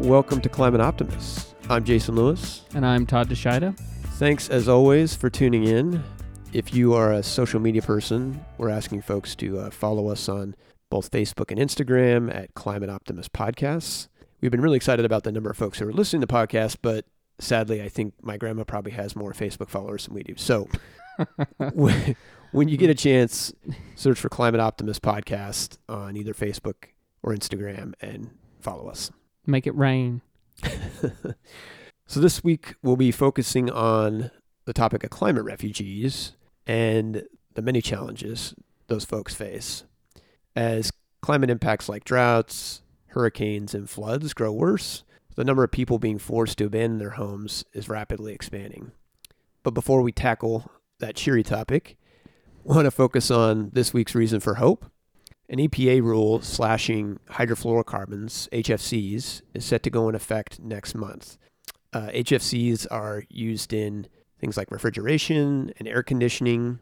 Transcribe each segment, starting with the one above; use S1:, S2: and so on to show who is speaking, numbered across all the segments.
S1: Welcome to Climate Optimists. I'm Jason Lewis.
S2: And I'm Todd DeShida.
S1: Thanks, as always, for tuning in. If you are a social media person, we're asking folks to uh, follow us on both Facebook and Instagram at Climate Optimist Podcasts. We've been really excited about the number of folks who are listening to podcasts, but sadly, I think my grandma probably has more Facebook followers than we do. So when you get a chance, search for Climate Optimist Podcast on either Facebook or Instagram and follow us.
S2: Make it rain.
S1: so this week we'll be focusing on the topic of climate refugees and the many challenges those folks face. As climate impacts like droughts, hurricanes, and floods grow worse, the number of people being forced to abandon their homes is rapidly expanding. But before we tackle that cheery topic, we want to focus on this week's reason for hope an EPA rule slashing hydrofluorocarbons, HFCs, is set to go in effect next month. Uh, HFCs are used in things like refrigeration and air conditioning.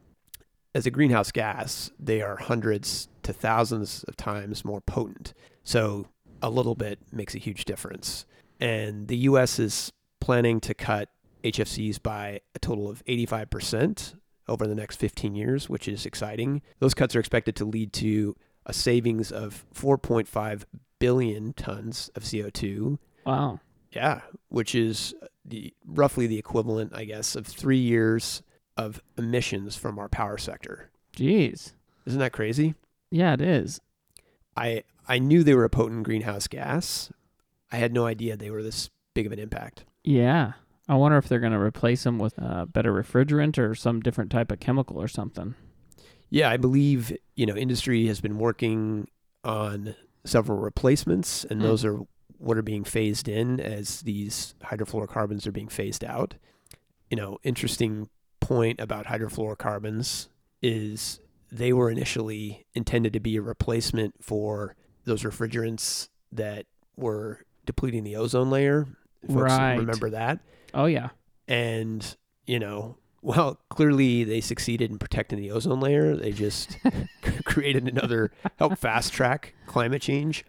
S1: As a greenhouse gas, they are hundreds to thousands of times more potent. So a little bit makes a huge difference. And the US is planning to cut HFCs by a total of 85% over the next 15 years, which is exciting. Those cuts are expected to lead to a savings of 4.5 billion tons of CO2.
S2: Wow.
S1: Yeah, which is the roughly the equivalent, I guess, of three years of emissions from our power sector.
S2: Jeez.
S1: Isn't that crazy?
S2: Yeah, it is.
S1: I I knew they were a potent greenhouse gas. I had no idea they were this big of an impact.
S2: Yeah. I wonder if they're going to replace them with a better refrigerant or some different type of chemical or something.
S1: Yeah, I believe, you know, industry has been working on several replacements, and mm. those are what are being phased in as these hydrofluorocarbons are being phased out. You know, interesting point about hydrofluorocarbons is they were initially intended to be a replacement for those refrigerants that were depleting the ozone layer. Folks
S2: right.
S1: remember that?
S2: Oh yeah.
S1: And, you know, well, clearly they succeeded in protecting the ozone layer. They just created another help fast track climate change.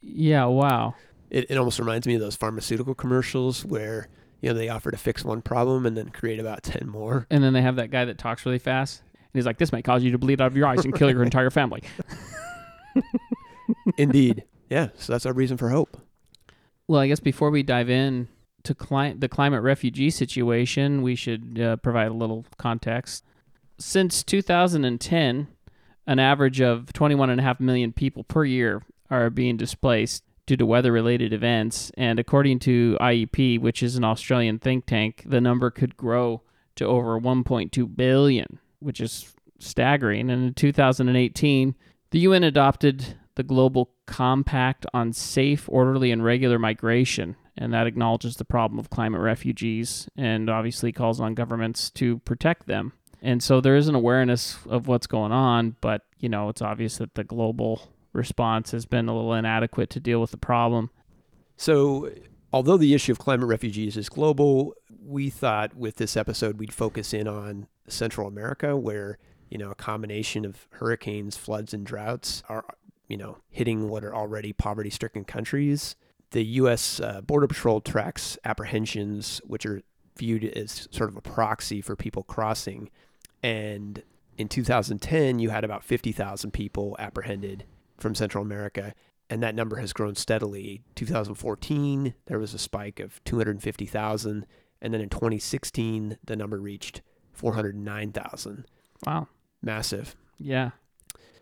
S2: Yeah, wow.
S1: It, it almost reminds me of those pharmaceutical commercials where you know they offer to fix one problem and then create about 10 more.
S2: And then they have that guy that talks really fast. And he's like, this might cause you to bleed out of your eyes and kill your entire family.
S1: Indeed. Yeah. So that's our reason for hope.
S2: Well, I guess before we dive in, to cli- the climate refugee situation, we should uh, provide a little context. Since 2010, an average of 21.5 million people per year are being displaced due to weather related events. And according to IEP, which is an Australian think tank, the number could grow to over 1.2 billion, which is staggering. And in 2018, the UN adopted the Global Compact on Safe, Orderly, and Regular Migration, and that acknowledges the problem of climate refugees and obviously calls on governments to protect them. And so there is an awareness of what's going on, but you know, it's obvious that the global response has been a little inadequate to deal with the problem.
S1: So, although the issue of climate refugees is global, we thought with this episode we'd focus in on Central America where, you know, a combination of hurricanes, floods and droughts are, you know, hitting what are already poverty-stricken countries the U.S. Uh, Border Patrol tracks apprehensions, which are viewed as sort of a proxy for people crossing. And in 2010, you had about 50,000 people apprehended from Central America, and that number has grown steadily. 2014, there was a spike of 250,000, and then in 2016, the number reached 409,000.
S2: Wow.
S1: Massive.
S2: Yeah.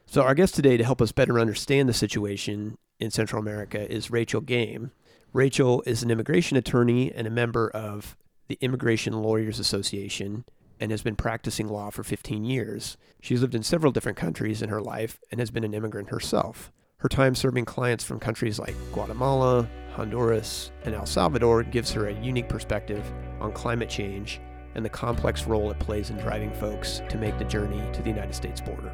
S1: So, our guest today to help us better understand the situation in Central America is Rachel Game. Rachel is an immigration attorney and a member of the Immigration Lawyers Association and has been practicing law for 15 years. She's lived in several different countries in her life and has been an immigrant herself. Her time serving clients from countries like Guatemala, Honduras, and El Salvador gives her a unique perspective on climate change and the complex role it plays in driving folks to make the journey to the United States border.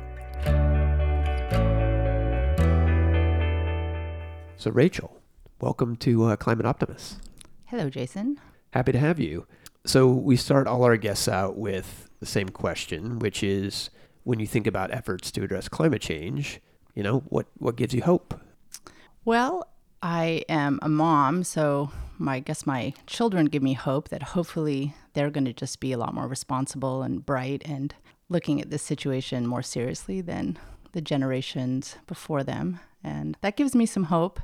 S1: So, Rachel, welcome to uh, Climate Optimists.
S3: Hello, Jason.
S1: Happy to have you. So, we start all our guests out with the same question, which is when you think about efforts to address climate change, you know, what, what gives you hope?
S3: Well, I am a mom, so my I guess my children give me hope that hopefully they're going to just be a lot more responsible and bright and looking at this situation more seriously than the generations before them. And that gives me some hope.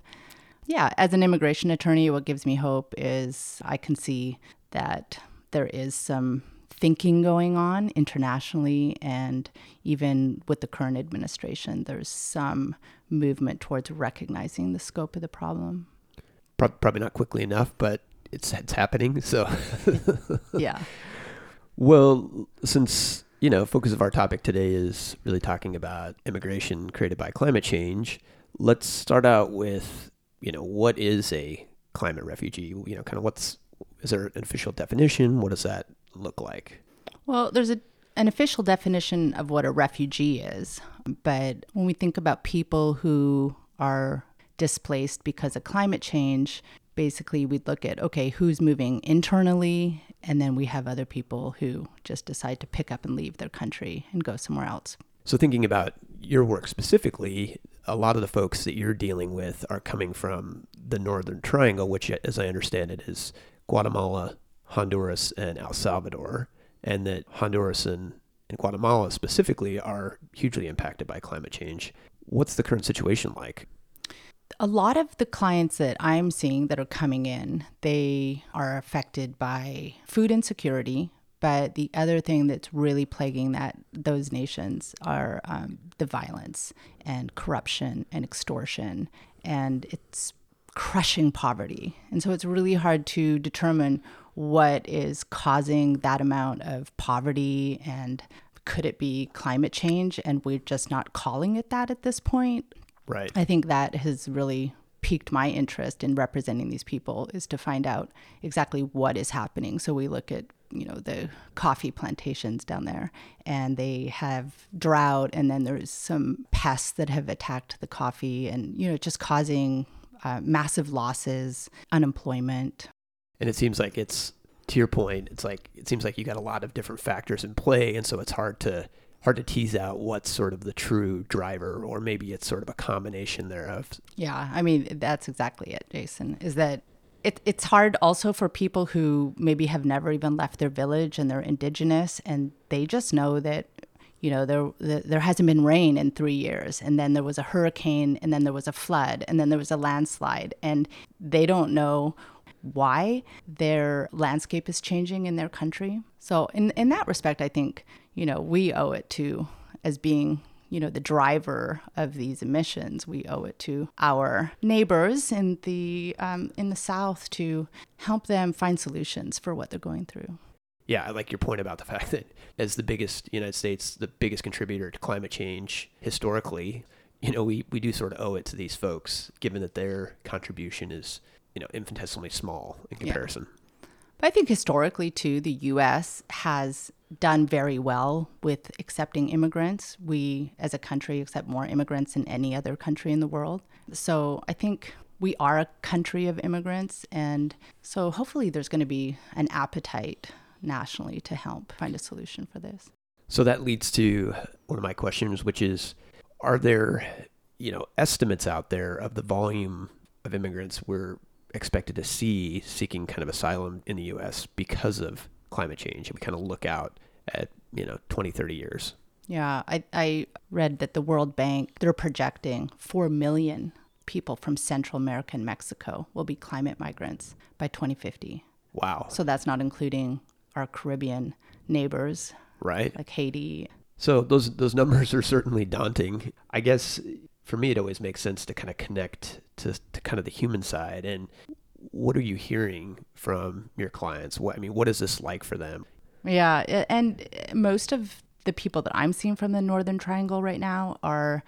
S3: Yeah, as an immigration attorney, what gives me hope is I can see that there is some thinking going on internationally and even with the current administration there's some movement towards recognizing the scope of the problem.
S1: Probably not quickly enough but it's it's happening so.
S3: Yeah.
S1: Well since you know focus of our topic today is really talking about immigration created by climate change let's start out with you know what is a climate refugee you know kind of what's is there an official definition what does that look like?
S3: Well, there's a, an official definition of what a refugee is, but when we think about people who are displaced because of climate change, basically we'd look at okay, who's moving internally, and then we have other people who just decide to pick up and leave their country and go somewhere else.
S1: So, thinking about your work specifically, a lot of the folks that you're dealing with are coming from the Northern Triangle, which, as I understand it, is Guatemala, Honduras and El Salvador, and that Honduras and, and Guatemala specifically are hugely impacted by climate change. What's the current situation like?
S3: A lot of the clients that I'm seeing that are coming in, they are affected by food insecurity, but the other thing that's really plaguing that those nations are um, the violence and corruption and extortion, and it's crushing poverty. And so it's really hard to determine what is causing that amount of poverty and could it be climate change and we're just not calling it that at this point
S1: right
S3: i think that has really piqued my interest in representing these people is to find out exactly what is happening. So we look at you know the coffee plantations down there and they have drought and then there's some pests that have attacked the coffee and you know just causing uh, massive losses unemployment.
S1: And it seems like it's to your point it's like it seems like you got a lot of different factors in play and so it's hard to hard to tease out what's sort of the true driver or maybe it's sort of a combination thereof
S3: yeah i mean that's exactly it jason is that it, it's hard also for people who maybe have never even left their village and they're indigenous and they just know that you know there there hasn't been rain in 3 years and then there was a hurricane and then there was a flood and then there was a landslide and they don't know why their landscape is changing in their country. So in in that respect, I think you know we owe it to as being you know the driver of these emissions. We owe it to our neighbors in the um, in the South to help them find solutions for what they're going through.
S1: Yeah, I like your point about the fact that as the biggest United States, the biggest contributor to climate change historically, you know, we, we do sort of owe it to these folks, given that their contribution is you know infinitesimally small in comparison.
S3: Yeah. But I think historically too, the U.S. has done very well with accepting immigrants. We, as a country, accept more immigrants than any other country in the world. So I think we are a country of immigrants, and so hopefully there's going to be an appetite nationally to help find a solution for this.
S1: So that leads to one of my questions, which is, are there, you know, estimates out there of the volume of immigrants we're expected to see seeking kind of asylum in the U.S. because of climate change. And we kind of look out at, you know, 20, 30 years.
S3: Yeah, I, I read that the World Bank, they're projecting 4 million people from Central America and Mexico will be climate migrants by 2050.
S1: Wow.
S3: So that's not including our Caribbean neighbors.
S1: Right.
S3: Like Haiti.
S1: So those those numbers are certainly daunting. I guess for me, it always makes sense to kind of connect to, to kind of the human side. And what are you hearing from your clients? What I mean, what is this like for them?
S3: Yeah, and most of the people that I'm seeing from the Northern Triangle right now are,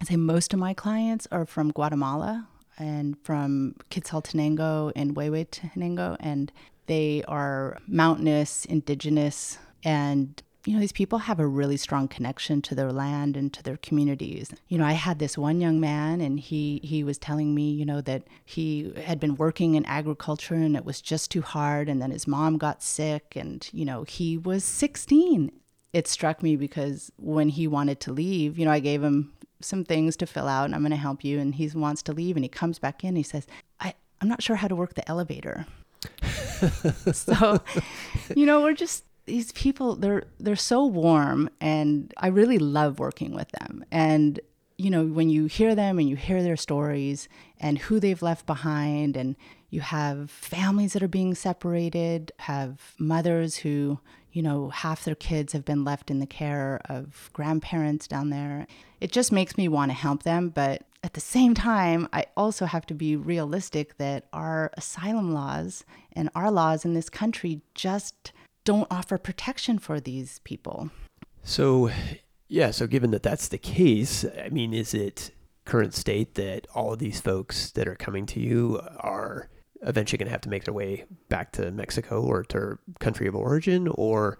S3: I say, most of my clients are from Guatemala and from Quetzaltenango and Huehuetenango, and they are mountainous, indigenous, and you know, these people have a really strong connection to their land and to their communities. You know, I had this one young man and he he was telling me, you know, that he had been working in agriculture and it was just too hard and then his mom got sick and, you know, he was 16. It struck me because when he wanted to leave, you know, I gave him some things to fill out and I'm going to help you. And he wants to leave and he comes back in. He says, I, I'm not sure how to work the elevator. so, you know, we're just these people they're they're so warm and I really love working with them. And you know, when you hear them and you hear their stories and who they've left behind and you have families that are being separated, have mothers who, you know, half their kids have been left in the care of grandparents down there. It just makes me want to help them, but at the same time, I also have to be realistic that our asylum laws and our laws in this country just don't offer protection for these people.
S1: So, yeah, so given that that's the case, I mean, is it current state that all of these folks that are coming to you are eventually going to have to make their way back to Mexico or to country of origin? Or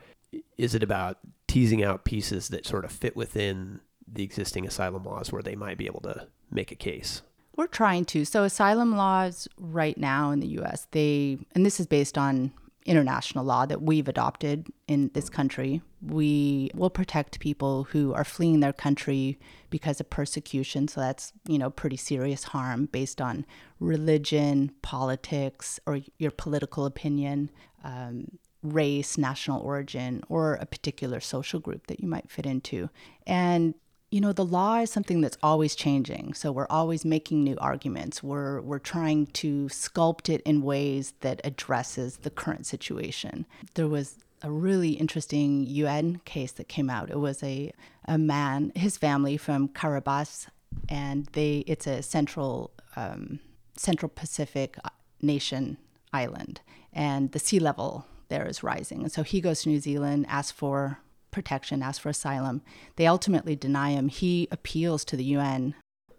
S1: is it about teasing out pieces that sort of fit within the existing asylum laws where they might be able to make a case?
S3: We're trying to. So asylum laws right now in the US, they and this is based on international law that we've adopted in this country. We will protect people who are fleeing their country because of persecution. So that's, you know, pretty serious harm based on religion, politics, or your political opinion, um, race, national origin, or a particular social group that you might fit into. And you know the law is something that's always changing. So we're always making new arguments. We're we're trying to sculpt it in ways that addresses the current situation. There was a really interesting UN case that came out. It was a a man his family from Kiribati and they it's a central um, central Pacific nation island and the sea level there is rising. And so he goes to New Zealand asks for protection, asks for asylum. They ultimately deny him. He appeals to the UN.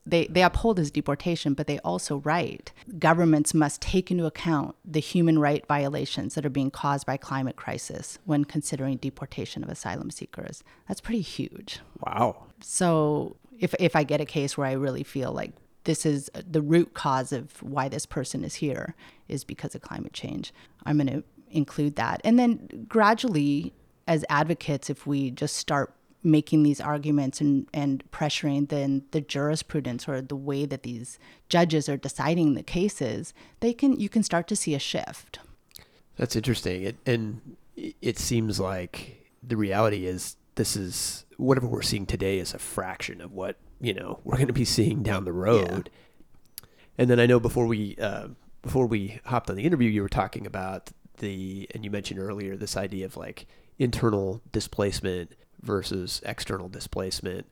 S3: They, they uphold his deportation, but they also write governments must take into account the human right violations that are being caused by climate crisis when considering deportation of asylum seekers. That's pretty huge.
S1: Wow.
S3: So if, if I get a case where I really feel like this is the root cause of why this person is here is because of climate change, I'm going to include that. And then gradually as advocates, if we just start making these arguments and, and pressuring then the jurisprudence or the way that these judges are deciding the cases, they can you can start to see a shift.
S1: That's interesting. It, and it seems like the reality is this is whatever we're seeing today is a fraction of what you know we're going to be seeing down the road. Yeah. And then I know before we uh, before we hopped on the interview, you were talking about the and you mentioned earlier this idea of like internal displacement versus external displacement.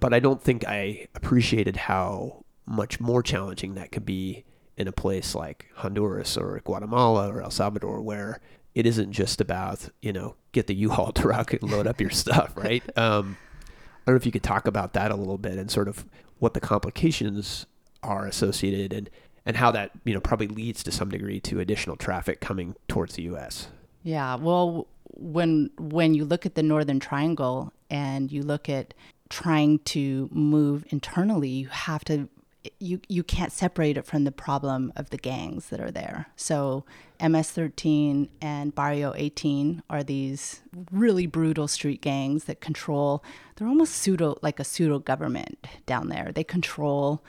S1: But I don't think I appreciated how much more challenging that could be in a place like Honduras or Guatemala or El Salvador, where it isn't just about, you know, get the U-Haul truck and load up your stuff, right? Um, I don't know if you could talk about that a little bit and sort of what the complications are associated and, and how that, you know, probably leads to some degree to additional traffic coming towards the U.S.
S3: Yeah, well, when when you look at the northern triangle and you look at trying to move internally you have to you you can't separate it from the problem of the gangs that are there. So ms13 and barrio 18 are these really brutal street gangs that control they're almost pseudo like a pseudo government down there. They control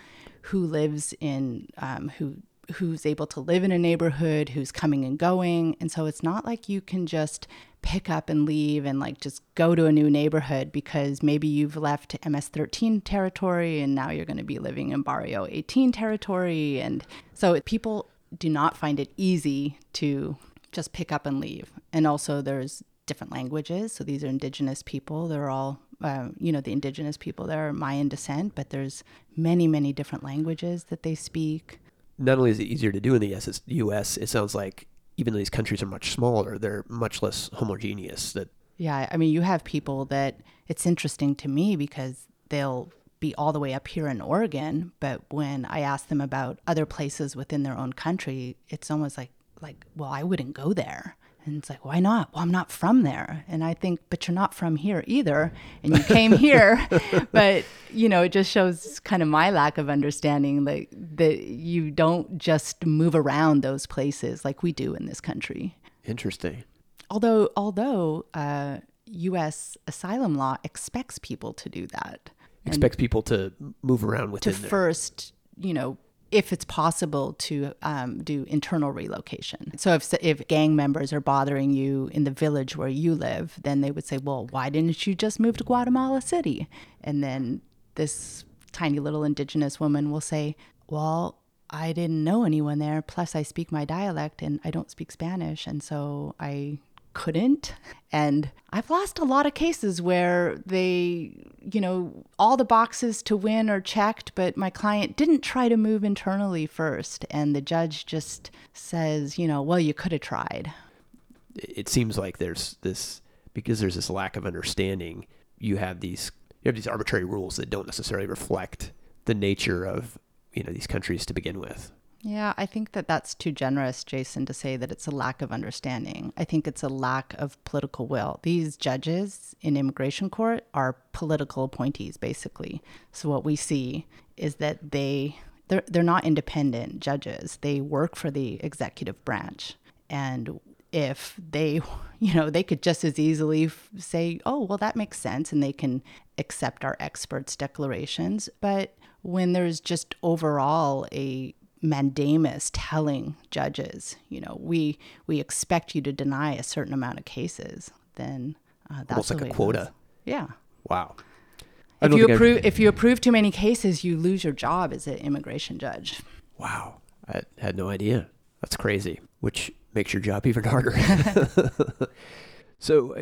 S3: who lives in um, who who's able to live in a neighborhood, who's coming and going. And so it's not like you can just pick up and leave and like just go to a new neighborhood because maybe you've left MS13 territory and now you're going to be living in Barrio 18 territory. And so people do not find it easy to just pick up and leave. And also, there's different languages. So these are indigenous people. They're all, uh, you know, the indigenous people. They're Mayan descent, but there's many, many different languages that they speak.
S1: Not only is it easier to do in the U.S., it sounds like even though these countries are much smaller, they're much less homogeneous. That
S3: yeah, I mean, you have people that it's interesting to me because they'll be all the way up here in Oregon, but when I ask them about other places within their own country, it's almost like like, well, I wouldn't go there. And it's like, why not? Well, I'm not from there. And I think, but you're not from here either. And you came here. but, you know, it just shows kind of my lack of understanding like that you don't just move around those places like we do in this country.
S1: Interesting.
S3: Although, although uh, U.S. asylum law expects people to do that.
S1: expects people to move around
S3: to
S1: within there.
S3: first, you know, if it's possible to um, do internal relocation. So if if gang members are bothering you in the village where you live, then they would say, "Well, why didn't you just move to Guatemala City?" And then this tiny little indigenous woman will say, "Well, I didn't know anyone there. Plus, I speak my dialect and I don't speak Spanish, and so I couldn't. And I've lost a lot of cases where they, you know, all the boxes to win are checked, but my client didn't try to move internally first. And the judge just says, you know, well, you could have tried.
S1: it seems like there's this because there's this lack of understanding. You have these you have these arbitrary rules that don't necessarily reflect the nature of you know these countries to begin with.
S3: Yeah, I think that that's too generous, Jason, to say that it's a lack of understanding. I think it's a lack of political will. These judges in immigration court are political appointees, basically. So what we see is that they they're they're not independent judges. They work for the executive branch, and if they, you know, they could just as easily say, "Oh, well, that makes sense," and they can accept our experts' declarations. But when there's just overall a mandamus telling judges, you know, we we expect you to deny a certain amount of cases, then uh, that's
S1: Almost like a quota.
S3: goes. Yeah.
S1: Wow.
S3: If you
S1: I've-
S3: approve if you approve too many cases, you lose your job as an immigration judge.
S1: Wow. I had no idea. That's crazy, which makes your job even harder. so, uh,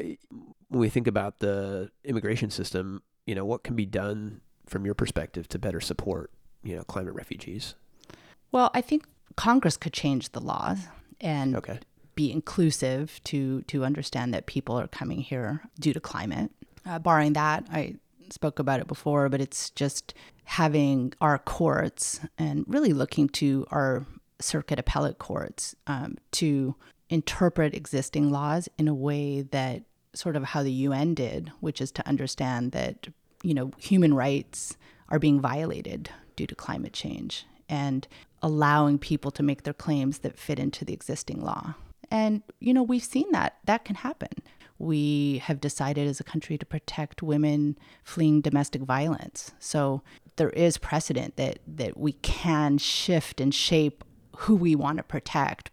S1: when we think about the immigration system, you know, what can be done from your perspective to better support, you know, climate refugees?
S3: Well, I think Congress could change the laws and
S1: Okay.
S3: be inclusive to to understand that people are coming here due to climate. Uh, barring that, I spoke about it before, but it's just having our courts and really looking to our circuit appellate courts um, to interpret existing laws in a way that sort of how the UN did, which is to understand that you know human rights are being violated due to climate change and allowing people to make their claims that fit into the existing law. And, you know, we've seen that that can happen. We have decided as a country to protect women fleeing domestic violence. So there is precedent that, that we can shift and shape who we want to protect.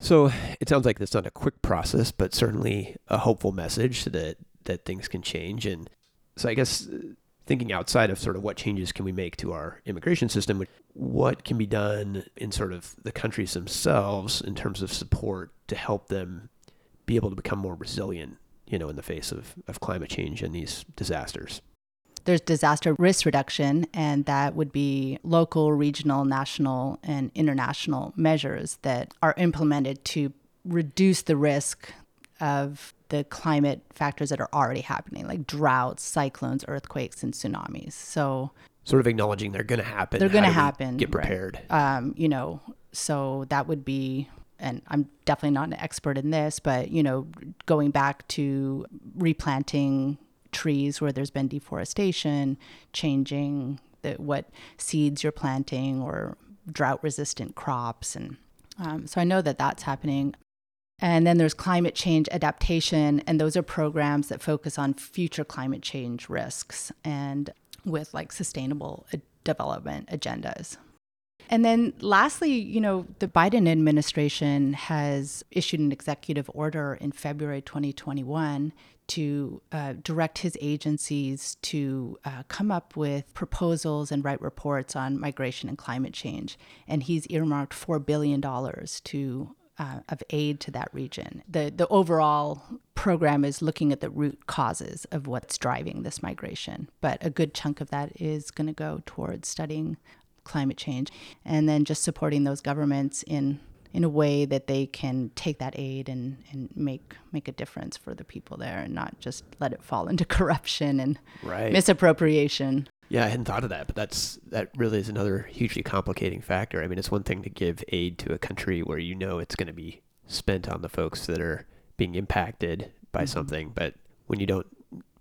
S1: So it sounds like it's not a quick process, but certainly a hopeful message that that things can change. And so I guess thinking outside of sort of what changes can we make to our immigration system, what can be done in sort of the countries themselves in terms of support to help them be able to become more resilient, you know, in the face of, of climate change and these disasters.
S3: There's disaster risk reduction, and that would be local, regional, national, and international measures that are implemented to reduce the risk of the climate factors that are already happening, like droughts, cyclones, earthquakes, and tsunamis. So
S1: Sort of acknowledging they're going to happen.
S3: they're going to happen.
S1: Get
S3: right.
S1: prepared.
S3: Um, you know, so that would be, and I'm definitely not an expert in this, but you know, going back to replanting trees where there's been deforestation, changing the, what seeds you're planting, or drought-resistant crops, and um, so I know that that's happening. And then there's climate change adaptation, and those are programs that focus on future climate change risks and with like sustainable uh, development agendas. And then lastly, you know, the Biden administration has issued an executive order in February 2021 to uh, direct his agencies to uh, come up with proposals and write reports on migration and climate change. And he's earmarked $4 billion to uh, of aid to that region. The the overall program is looking at the root causes of what's driving this migration, but a good chunk of that is going to go towards studying climate change and then just supporting those governments in in a way that they can take that aid and, and make make a difference for the people there and not just let it fall into corruption and
S1: Right.
S3: misappropriation.
S1: Yeah, I hadn't thought of that, but that's that really is another hugely complicating factor. I mean, it's one thing to give aid to a country where you know it's going to be spent on the folks that are being impacted by
S3: Mhm.
S1: something, but when you don't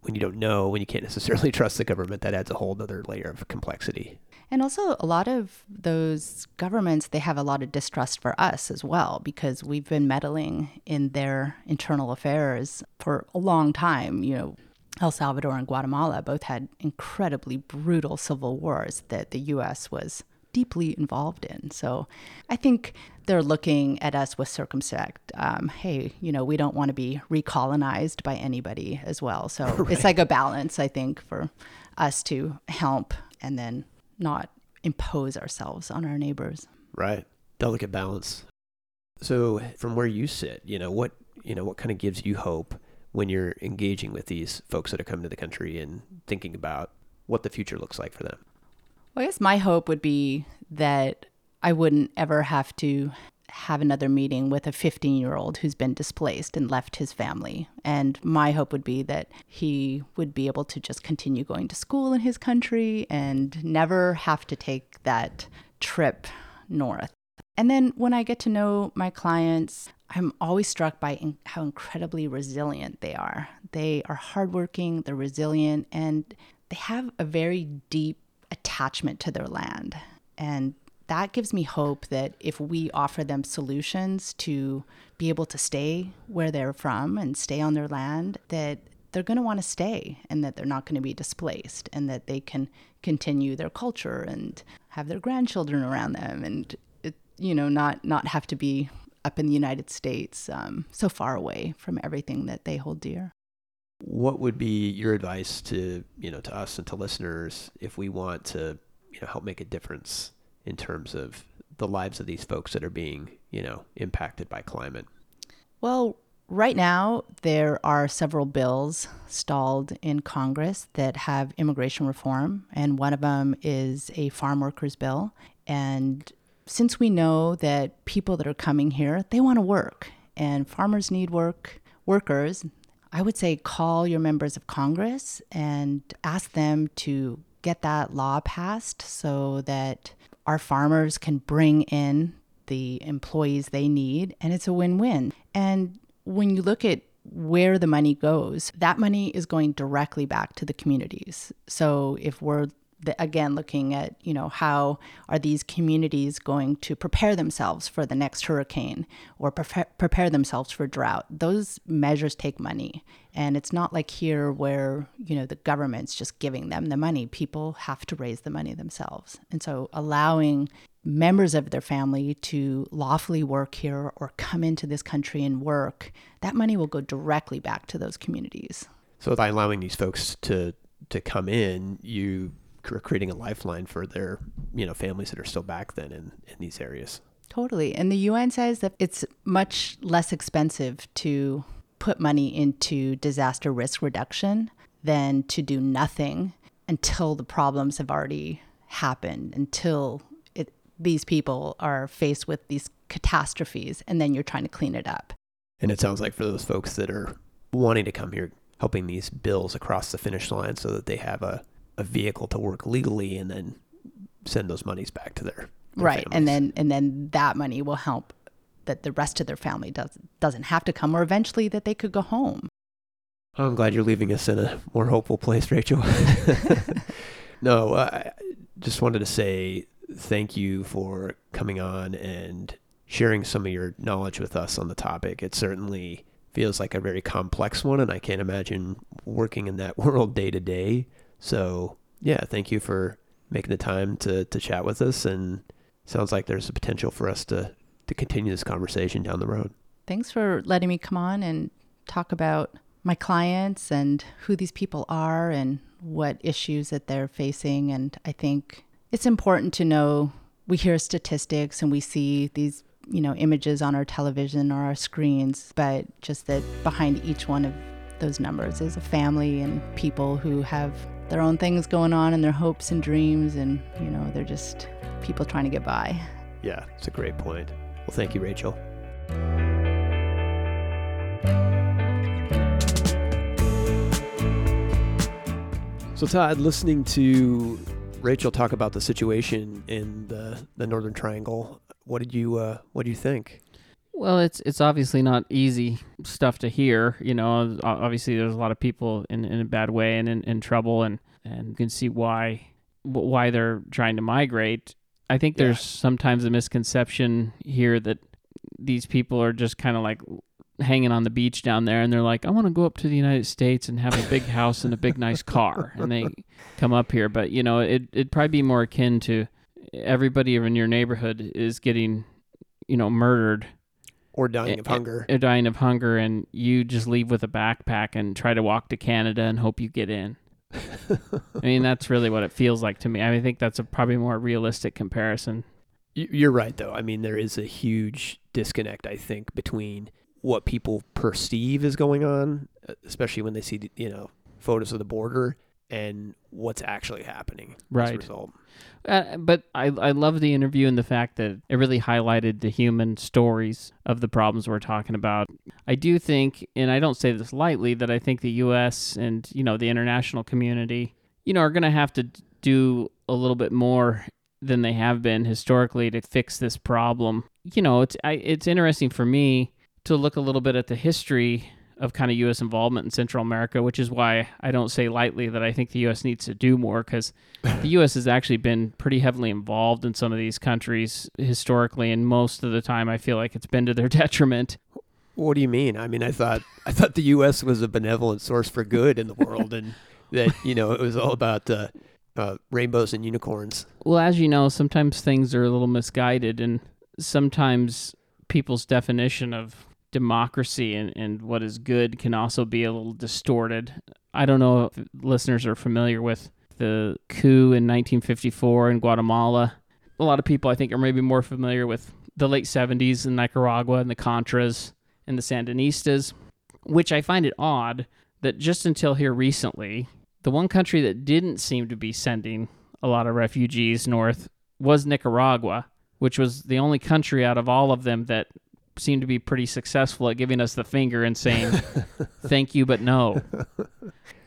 S1: when you don't know, when you can't necessarily trust the government, that adds a whole other layer of complexity.
S3: And also, a lot of those governments, they have a lot of distrust for us as well, because we've been meddling in their internal affairs for a long time. You know, El Salvador and Guatemala both had incredibly brutal civil wars that the U.S. was deeply involved in. So I think they're looking at us with circumspect. Um, hey, you know, we don't want to be recolonized by anybody as well. So right. it's like a balance, I think, for us to help and then not impose ourselves on our neighbors.
S1: Right. Delicate balance. So from where you sit, you know, what you know, what kind of gives you hope when you're engaging with these folks that are coming to the country and thinking about what the future looks like for them?
S3: Well, I guess my hope would be that I wouldn't ever have to have another meeting with a 15 year old who's been displaced and left his family. And my hope would be that he would be able to just continue going to school in his country and never have to take that trip north. And then when I get to know my clients, I'm always struck by in- how incredibly resilient they are. They are hardworking, they're resilient, and they have a very deep attachment to their land. And that gives me hope that if we offer them solutions to be able to stay where they're from and stay on their land, that they're going to want to stay and that they're not going to be displaced and that they can continue their culture and have their grandchildren around them and it, you know not not have to be up in the United States um, so far away from everything that they hold dear.
S1: What would be your advice to you know to us and to listeners if we want to you know help make a difference in terms of the lives of these folks that are being, you know, impacted by climate?
S3: Well, right now there are several bills stalled in Congress that have immigration reform, and one of them is a farm workers bill. And since we know that people that are coming here, they want to work, and farmers need work, workers, I would say call your members of Congress and ask them to get that law passed so that our farmers can bring in the employees they need, and it's a win win. And when you look at where the money goes, that money is going directly back to the communities. So if we're the, again looking at you know how are these communities going to prepare themselves for the next hurricane or prepare, prepare themselves for drought? Those measures take money. And it's not like here where you know the government's just giving them the money. People have to raise the money themselves. And so allowing members of their family to lawfully work here or come into this country and work that money will go directly back to those communities.
S1: So by allowing these folks to to come in you creating a lifeline for their you know families that are still back then in, in these areas.
S3: Totally. And the UN says that it's much less expensive to put money into disaster risk reduction than to do nothing until the problems have already happened, until it, these people are faced with these catastrophes, and then you're trying to clean it up.
S1: And it sounds like for those folks that are wanting to come here, helping these bills across the finish line so that they have a a vehicle to work legally and then send those monies back to their, their
S3: right
S1: families.
S3: and then and then that money will help that the rest of their family does doesn't have to come or eventually that they could go home.
S1: I'm glad you're leaving us in a more hopeful place rachel. No i just wanted to say thank you for coming on and sharing some of your knowledge with us on the topic. It certainly feels like a very complex one and i can't imagine working in that world day to day so yeah, thank you for making the time to to chat with us, and sounds like there's a potential for us to to continue this conversation down the road.
S3: Thanks for letting me come on and talk about my clients and who these people are and what issues that they're facing. And I think it's important to know we hear statistics and we see these, you know, images on our television or our screens, but just that behind each one of those numbers is a family and people who have their own things going on and their hopes and dreams, and you know, they're just people trying to get by.
S1: Yeah, it's a great point. Well, thank you, Rachel. So, Todd, listening to Rachel talk about the situation in the, the Northern Triangle, what did you uh, what do you think?
S2: Well, it's it's obviously not easy stuff to hear. You know, obviously there's a lot of people in, in a bad way and in, in trouble, and and you can see why why they're trying to migrate. I think there's yeah. sometimes a misconception here that these people are just kind of like hanging on the beach down there and they're like, I want to go up to the United States and have a big house and a big nice car. And they come up here. But, you know, it, it'd probably be more akin to everybody in your neighborhood is getting, you know, murdered
S1: or dying of hunger.
S2: Or dying of hunger. And you just leave with a backpack and try to walk to Canada and hope you get in. I mean, that's really what it feels like to me. I, mean, I think that's a probably more realistic comparison.
S1: You're right, though. I mean, there is a huge disconnect, I think, between what people perceive is going on, especially when they see, you know, photos of the border and what's actually happening
S2: right. Uh, but I, I love the interview and the fact that it really highlighted the human stories of the problems we're talking about. I do think, and I don't say this lightly, that I think the U.S. and you know the international community, you know, are going to have to do a little bit more than they have been historically to fix this problem. You know, it's I, it's interesting for me to look a little bit at the history of kind of U.S. involvement in Central America, which is why I don't say lightly that I think the U.S. needs to do more because the U.S. has actually been pretty heavily involved in some of these countries historically, and most of the time I feel like it's been to their detriment.
S1: What do you mean? I mean, I thought I thought the U.S. was a benevolent source for good in the world, and that you know it was all about uh, uh, rainbows and unicorns.
S2: Well, as you know, sometimes things are a little misguided, and sometimes people's definition of democracy and, and what is good can also be a little distorted. I don't know if listeners are familiar with the coup in 1954 in Guatemala. A lot of people, I think, are maybe more familiar with the late 70s in Nicaragua and the Contras and the Sandinistas, which I find it odd that just until here recently, the one country that didn't seem to be sending a lot of refugees north was Nicaragua, which was the only country out of all of them that seem to be pretty successful at giving us the finger and saying thank you but no.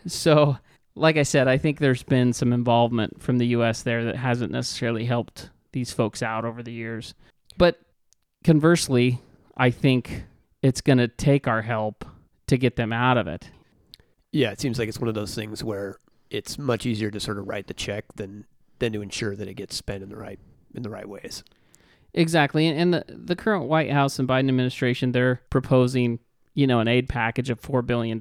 S2: So, like I said, I think there's been some involvement from the US there that hasn't necessarily helped these folks out over the years. But conversely, I think it's going to take our help to get them out of it.
S1: Yeah, it seems like it's one of those things where it's much easier to sort of write the check than than to ensure that it gets spent in the right in the right ways.
S2: Exactly. And the, the current White House and Biden administration, they're proposing, you know, an aid package of $4 billion.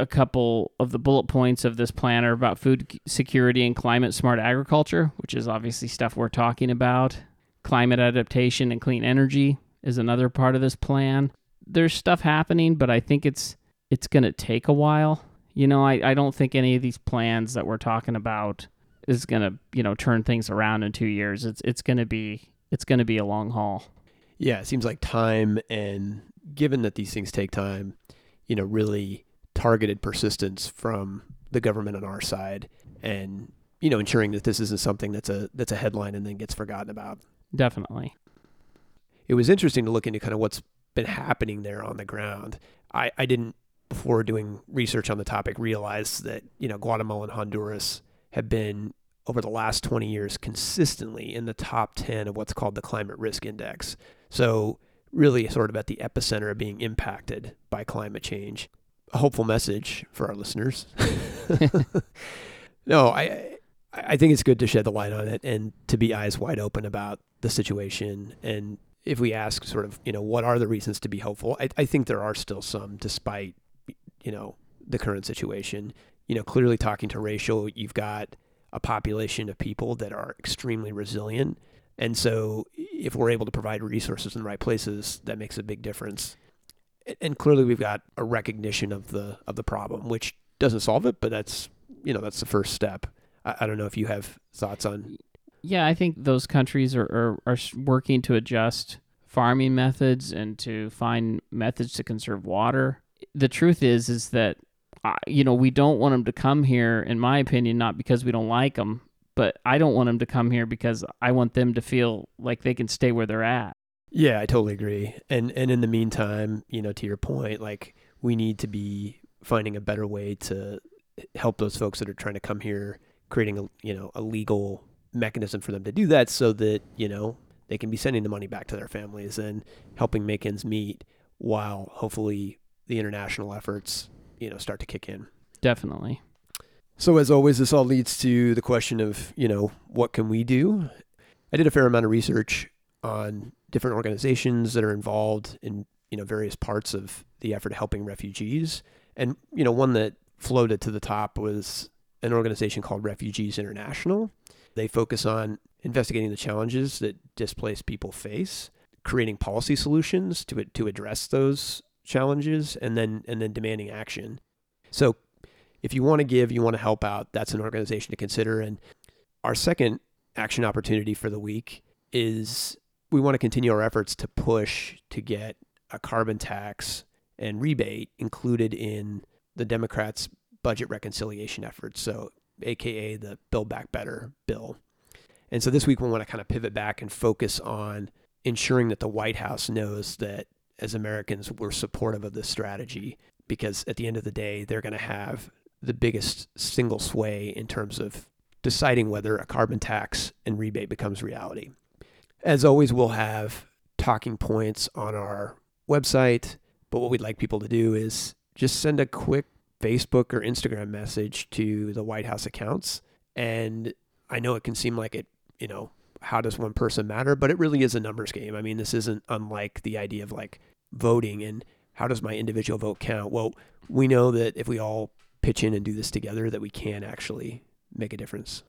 S2: A couple of the bullet points of this plan are about food security and climate smart agriculture, which is obviously stuff we're talking about. Climate adaptation and clean energy is another part of this plan. There's stuff happening, but I think it's it's going to take a while. You know, I, I don't think any of these plans that we're talking about is going to, you know, turn things around in 2 years. It's it's going to be it's going to be a long haul.
S1: Yeah, it seems like time and given that these things take time, you know, really targeted persistence from the government on our side and you know ensuring that this isn't something that's a that's a headline and then gets forgotten about.
S2: Definitely.
S1: It was interesting to look into kind of what's been happening there on the ground. I I didn't before doing research on the topic realize that, you know, Guatemala and Honduras have been over the last 20 years consistently in the top 10 of what's called the climate risk index. So, really, sort of at the epicenter of being impacted by climate change. A hopeful message for our listeners. no, I. I think it's good to shed the light on it and to be eyes wide open about the situation. And if we ask, sort of, you know, what are the reasons to be hopeful? I, I think there are still some, despite, you know, the current situation. You know, clearly talking to Rachel, you've got a population of people that are extremely resilient. And so, if we're able to provide resources in the right places, that makes a big difference. And clearly, we've got a recognition of the of the problem, which doesn't solve it, but that's you know that's the first step. I, I don't know if you have thoughts on.
S2: Yeah, I think those countries are, are, are working to adjust farming methods and to find methods to conserve water. The truth is, is that you know, we don't want them to come here, in my opinion, not because we don't like them, but I don't want them to come here because I want them to feel like they can stay where they're at.
S1: Yeah, I totally agree. And and in the meantime, you know, to your point, like we need to be finding a better way to help those folks that are trying to come here, creating a you know a legal mechanism for them to do that, so that you know they can be sending the money back to their families and helping make ends meet, while hopefully the international efforts you know start to kick in.
S2: Definitely.
S1: So as always, this all leads to the question of you know what can we do. I did a fair amount of research on different organizations that are involved in you know various parts of the effort of helping refugees. And you know one that floated to the top was an organization called Refugees International. They focus on investigating the challenges that displaced people face, creating policy solutions to to address those challenges, and then and then demanding action. So, if you want to give, you want to help out, that's an organization to consider. And our second action opportunity for the week is we want to continue our efforts to push to get a carbon tax and rebate included in the Democrats' budget reconciliation efforts. So, AKA the Build Back Better bill. And so this week we want to kind of pivot back and focus on ensuring that the White House knows that as Americans we're supportive of this strategy because at the end of the day they're going to have the biggest single sway in terms of deciding whether a carbon tax and rebate becomes reality. As always, we'll have talking points on our website, but what we'd like people to do is just send a quick Facebook or Instagram message to the White House accounts. And I know it can seem like it, you know, how does one person matter? But it really is a numbers game. I mean, this isn't unlike the idea of like voting and how does my individual vote count? Well, we know that if we all pitch in and do this together, that we can actually make a difference.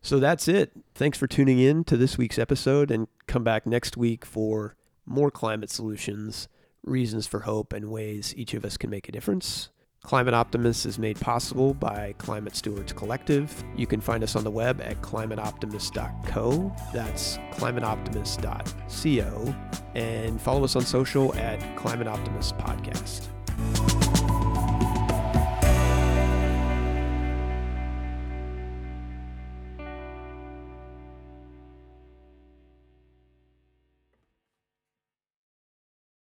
S1: So that's it. Thanks for tuning in to this week's episode and come back next week for more climate solutions, reasons for hope, and ways each of us can make a difference. Climate Optimist is made possible by Climate Stewards Collective. You can find us on the web at climateoptimist.co. That's climateoptimist.co. And follow us on social at Climate Optimist Podcast.